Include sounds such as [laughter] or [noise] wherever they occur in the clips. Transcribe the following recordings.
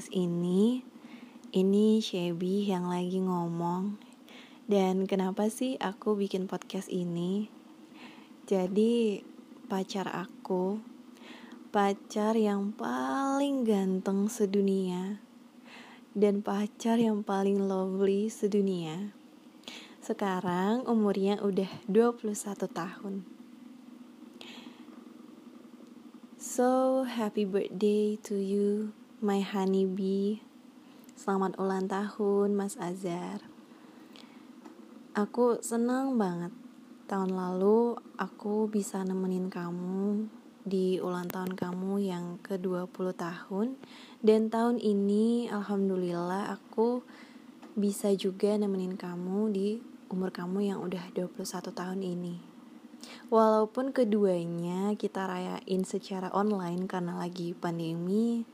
podcast ini. Ini Shelby yang lagi ngomong. Dan kenapa sih aku bikin podcast ini? Jadi, pacar aku, pacar yang paling ganteng sedunia, dan pacar yang paling lovely sedunia. Sekarang umurnya udah 21 tahun. So happy birthday to you, my honey bee. Selamat ulang tahun, Mas Azhar. Aku senang banget. Tahun lalu aku bisa nemenin kamu di ulang tahun kamu yang ke-20 tahun dan tahun ini alhamdulillah aku bisa juga nemenin kamu di umur kamu yang udah 21 tahun ini. Walaupun keduanya kita rayain secara online karena lagi pandemi,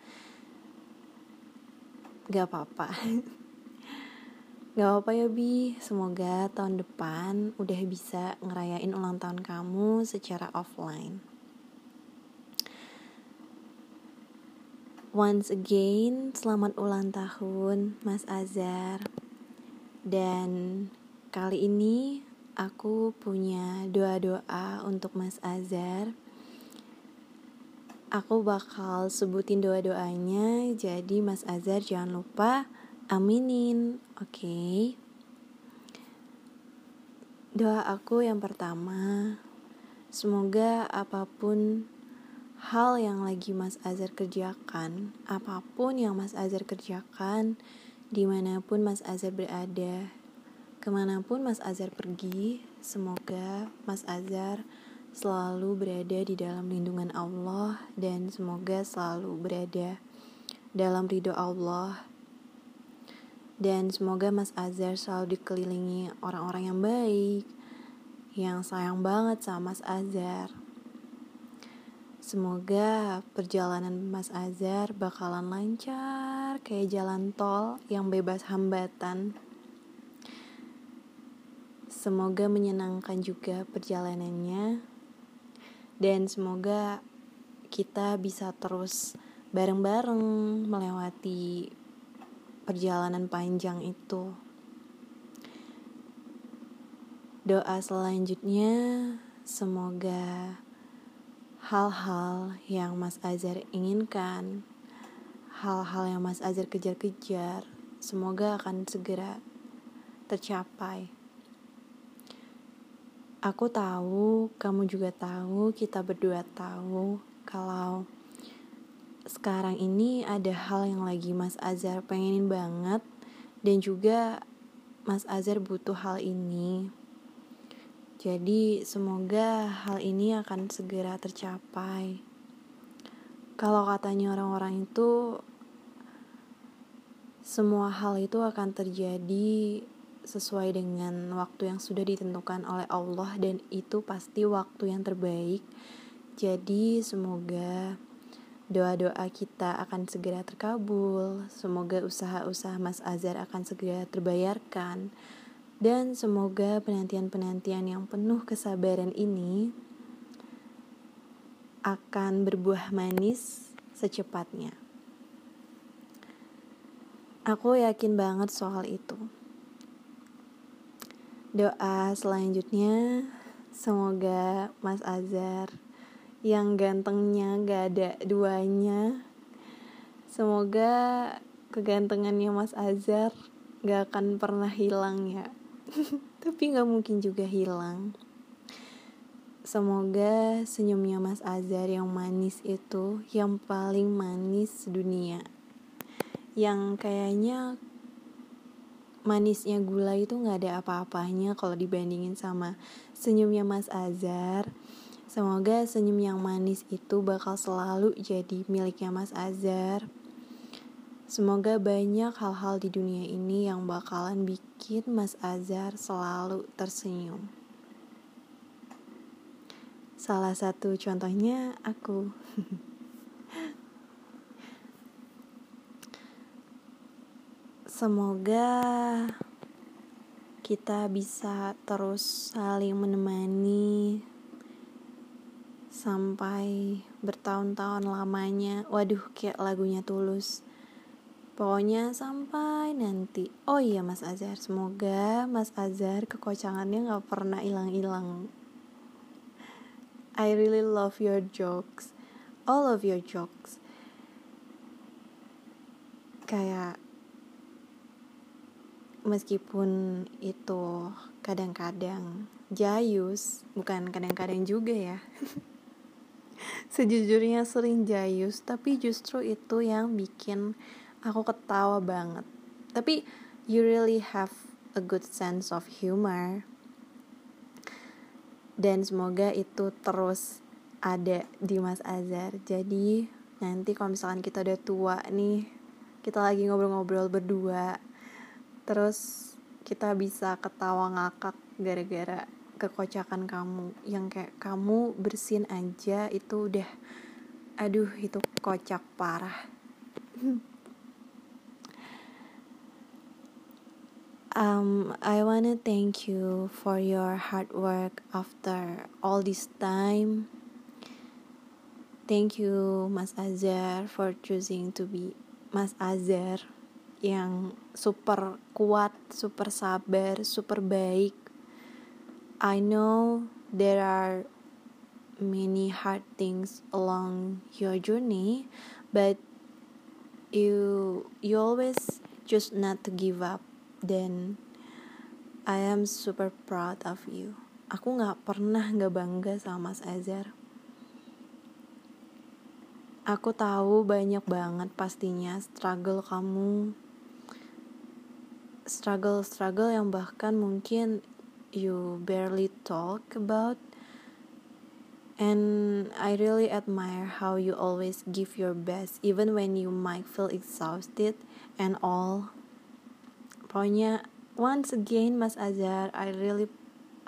gak apa-apa. Gak apa-apa ya Bi, semoga tahun depan udah bisa ngerayain ulang tahun kamu secara offline. Once again, selamat ulang tahun Mas Azhar. Dan kali ini aku punya doa-doa untuk Mas Azhar. Aku bakal sebutin doa-doanya, jadi Mas Azhar jangan lupa aminin, oke? Okay? Doa aku yang pertama, semoga apa pun hal yang lagi Mas Azhar kerjakan, apa pun yang Mas Azhar kerjakan, di mana pun Mas Azhar berada, Ke mana pun Mas Azhar pergi, semoga Mas Azhar selalu berada di dalam lindungan Allah dan semoga selalu berada dalam ridho Allah. Dan semoga Mas Azhar selalu dikelilingi orang-orang yang baik, yang sayang banget sama Mas Azhar. Semoga perjalanan Mas Azhar bakalan lancar kayak jalan tol yang bebas hambatan. Semoga menyenangkan juga perjalanannya, dan semoga kita bisa terus bareng-bareng melewati perjalanan panjang itu. Doa selanjutnya, semoga hal-hal yang Mas Azhar inginkan, hal-hal yang Mas Azhar kejar-kejar, semoga akan segera tercapai. Aku tahu, kamu juga tahu, kita berdua tahu kalau sekarang ini ada hal yang lagi Mas Azhar pengenin banget dan juga Mas Azhar butuh hal ini. Jadi semoga hal ini akan segera tercapai. Kalau katanya orang-orang itu semua hal itu akan terjadi sesuai dengan waktu yang sudah ditentukan oleh Allah dan itu pasti waktu yang terbaik. Jadi semoga doa-doa kita akan segera terkabul, semoga usaha-usaha Mas Azhar akan segera terbayarkan dan semoga penantian-penantian yang penuh kesabaran ini akan berbuah manis secepatnya. Aku yakin banget soal itu. Doa selanjutnya semoga Mas Azhar yang gantengnya gak ada duanya. Semoga kegantengannya Mas Azhar gak akan pernah hilang ya. [laughs] Tapi gak mungkin juga hilang. Semoga senyumnya Mas Azhar yang manis itu yang paling manis dunia. Yang kayaknya manisnya gula itu nggak ada apa-apanya kalau dibandingin sama senyumnya Mas Azhar. Semoga senyum yang manis itu bakal selalu jadi miliknya Mas Azhar. Semoga banyak hal-hal di dunia ini yang bakalan bikin Mas Azhar selalu tersenyum. Salah satu contohnya aku. [laughs] Semoga kita bisa terus saling menemani, sampai bertahun-tahun lamanya. Waduh kayak lagunya tulus. Pokoknya sampai nanti. Oh iya Mas Azhar. Semoga Mas Azhar kekocangannya nggak pernah hilang-hilang. I really love your jokes. All of your jokes. Kayak meskipun itu kadang-kadang jayus bukan kadang-kadang juga ya. [laughs] Sejujurnya sering jayus tapi justru itu yang bikin aku ketawa banget. Tapi you really have a good sense of humor. Dan semoga itu terus ada di Mas Azhar. Jadi nanti kalau misalkan kita udah tua nih kita lagi ngobrol-ngobrol berdua terus kita bisa ketawa ngakak gara-gara kekocakan kamu. Yang kayak kamu bersin aja itu udah. Aduh itu kocak parah. [laughs] Um, I wanna thank you for your hard work after all this time. Thank you, Mas Azhar, for choosing to be Mas Azhar yang super kuat, super sabar, super baik. I know there are many hard things along your journey, but you you always choose not to give up. Then I am super proud of you. Aku nggak pernah nggak bangga sama Mas Azhar. Aku tahu banyak banget pastinya struggle kamu struggle-struggle yang bahkan mungkin you barely talk about. And I really admire how you always give your best even when you might feel exhausted and all. Pokoknya once again Mas Azhar I really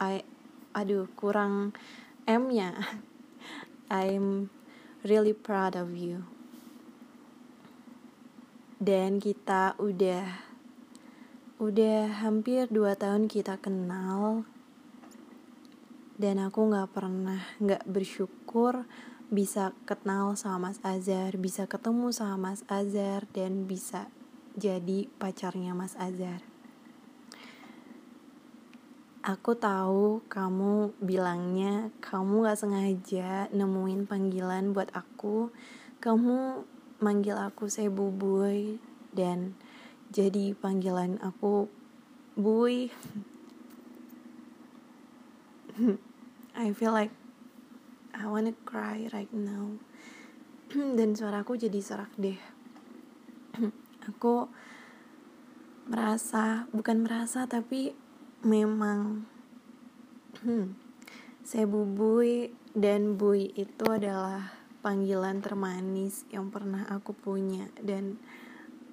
I aduh kurang M nya [laughs] I'm really proud of you. Dan kita udah Udah hampir dua tahun kita kenal. Dan aku gak pernah gak bersyukur bisa kenal sama Mas Azhar Bisa ketemu sama Mas Azhar Dan bisa jadi pacarnya Mas Azhar. Aku tahu kamu bilangnya kamu gak sengaja nemuin panggilan buat aku. Kamu manggil aku saya bubuy dan jadi panggilan aku Bui. [laughs] I feel like I wanna cry right now. [clears throat] Dan suaraku jadi serak deh. [clears throat] Aku merasa bukan merasa tapi memang [clears throat] saya bubui dan bui itu adalah panggilan termanis yang pernah aku punya. Dan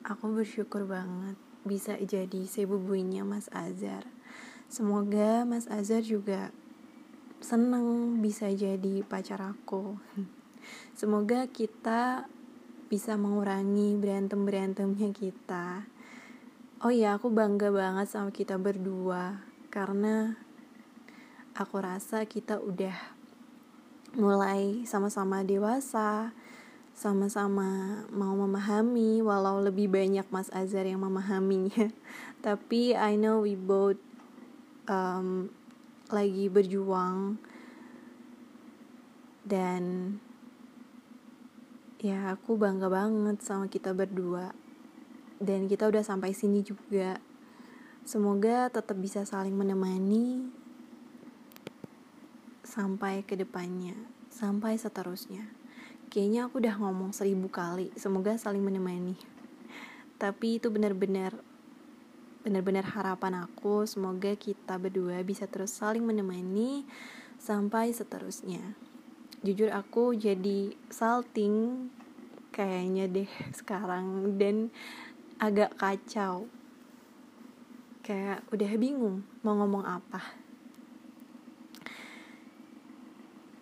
Aku bersyukur banget bisa jadi sebubuinya Mas Azhar. Semoga Mas Azhar juga seneng bisa jadi pacar aku. [laughs] Semoga kita bisa mengurangi berantem-berantemnya kita. Oh iya, aku bangga banget sama kita berdua karena aku rasa kita udah mulai sama-sama dewasa, sama-sama mau memahami walau lebih banyak Mas Azhar yang memahaminya. [laughs] Tapi I know we both um, lagi berjuang. Dan ya aku bangga banget sama kita berdua. Dan kita udah sampai sini juga. Semoga tetap bisa saling menemani sampai ke depannya sampai seterusnya Kayaknya aku udah ngomong seribu kali, semoga saling menemani. Tapi itu benar-benar benar-benar harapan aku, semoga kita berdua bisa terus saling menemani sampai seterusnya. Jujur aku jadi salting kayaknya deh sekarang dan agak kacau. Kayak udah bingung mau ngomong apa.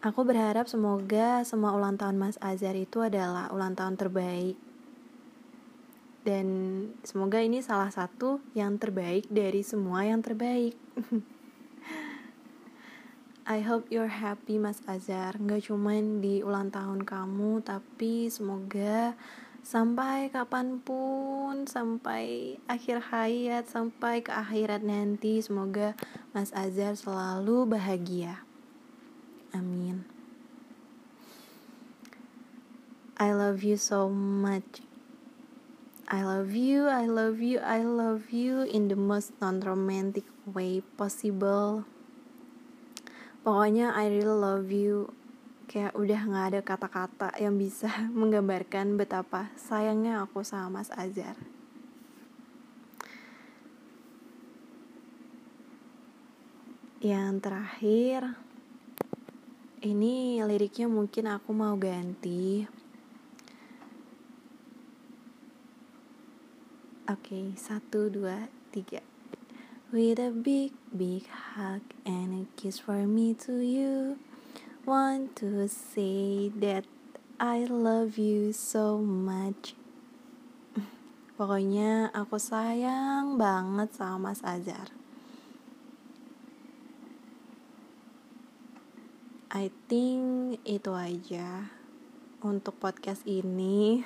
Aku berharap semoga semua ulang tahun Mas Azhar itu adalah ulang tahun terbaik. Dan semoga ini salah satu yang terbaik dari semua yang terbaik. [laughs] I hope you're happy Mas Azhar Gak cuman di ulang tahun kamu Tapi semoga sampai kapan pun Sampai akhir hayat Sampai ke akhirat nanti Semoga Mas Azhar selalu bahagia Amin. I love you so much. I love you, I love you, I love you in the most non-romantic way possible. Pokoknya I really love you. Kayak udah nggak ada kata-kata yang bisa [laughs] menggambarkan betapa sayangnya aku sama Mas Azhar. Yang terakhir ini liriknya mungkin aku mau ganti Oke, okay, satu, dua, tiga. With a big, big hug and a kiss for me to you. Want to say that I love you so much. [laughs] Pokoknya aku sayang banget sama Mas Azhar. I think itu aja untuk podcast ini.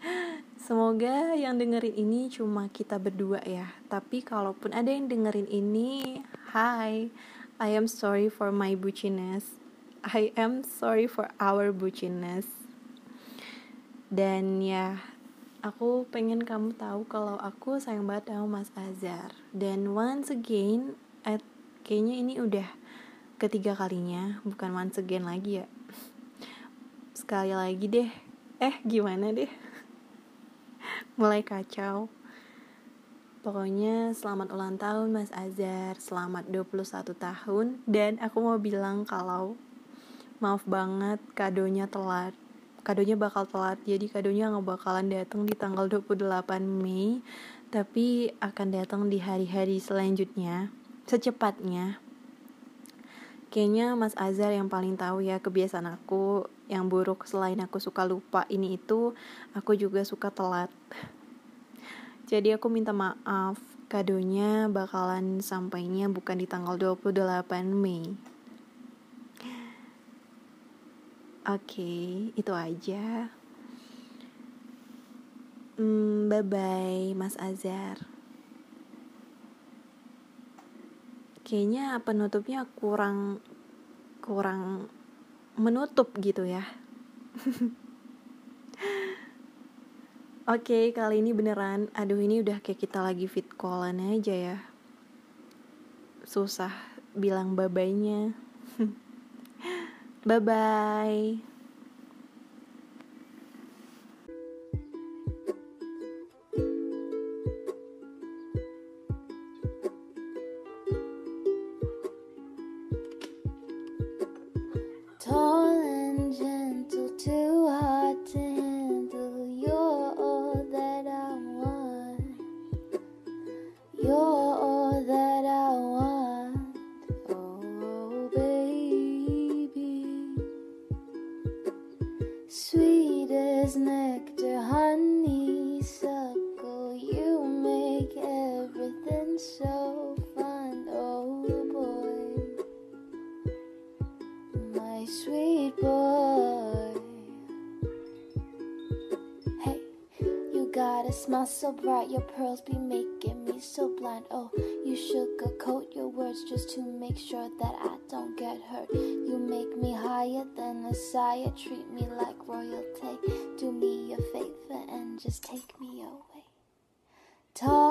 [laughs] Semoga yang dengerin ini cuma kita berdua ya. Tapi kalaupun ada yang dengerin ini, hi, I am sorry for my buciness. I am sorry for our buciness. Dan ya, aku pengen kamu tahu kalau aku sayang banget sama Mas Azhar. Dan once again, at, kayaknya ini udah ketiga kalinya, bukan once again lagi ya. Sekali lagi deh. Eh, gimana deh? [laughs] mulai kacau. Pokoknya selamat ulang tahun Mas Azhar. Selamat 21 tahun. Dan aku mau bilang kalau Maaf banget kadonya telat. Kadonya bakal telat. Jadi kadonya gak bakalan datang di tanggal 28 Mei. Tapi akan datang di hari-hari selanjutnya. Secepatnya Kayaknya Mas Azhar yang paling tahu ya kebiasaan aku yang buruk selain aku suka lupa ini itu aku juga suka telat jadi aku minta maaf kadonya bakalan sampainya bukan di tanggal 28 Mei Oke, okay, itu aja. Hmm, bye bye, Mas Azhar. Kayaknya penutupnya kurang kurang menutup gitu ya. [laughs] Oke, okay, kali ini beneran. Aduh, ini udah kayak kita lagi fit callan aja ya. Susah bilang bye-bye-nya. [laughs] Bye-bye. Smile so bright, your pearls be making me so blind. Oh, you sugarcoat your words just to make sure that I don't get hurt. You make me higher than a sire, treat me like royalty. Do me a favor and just take me away. Tall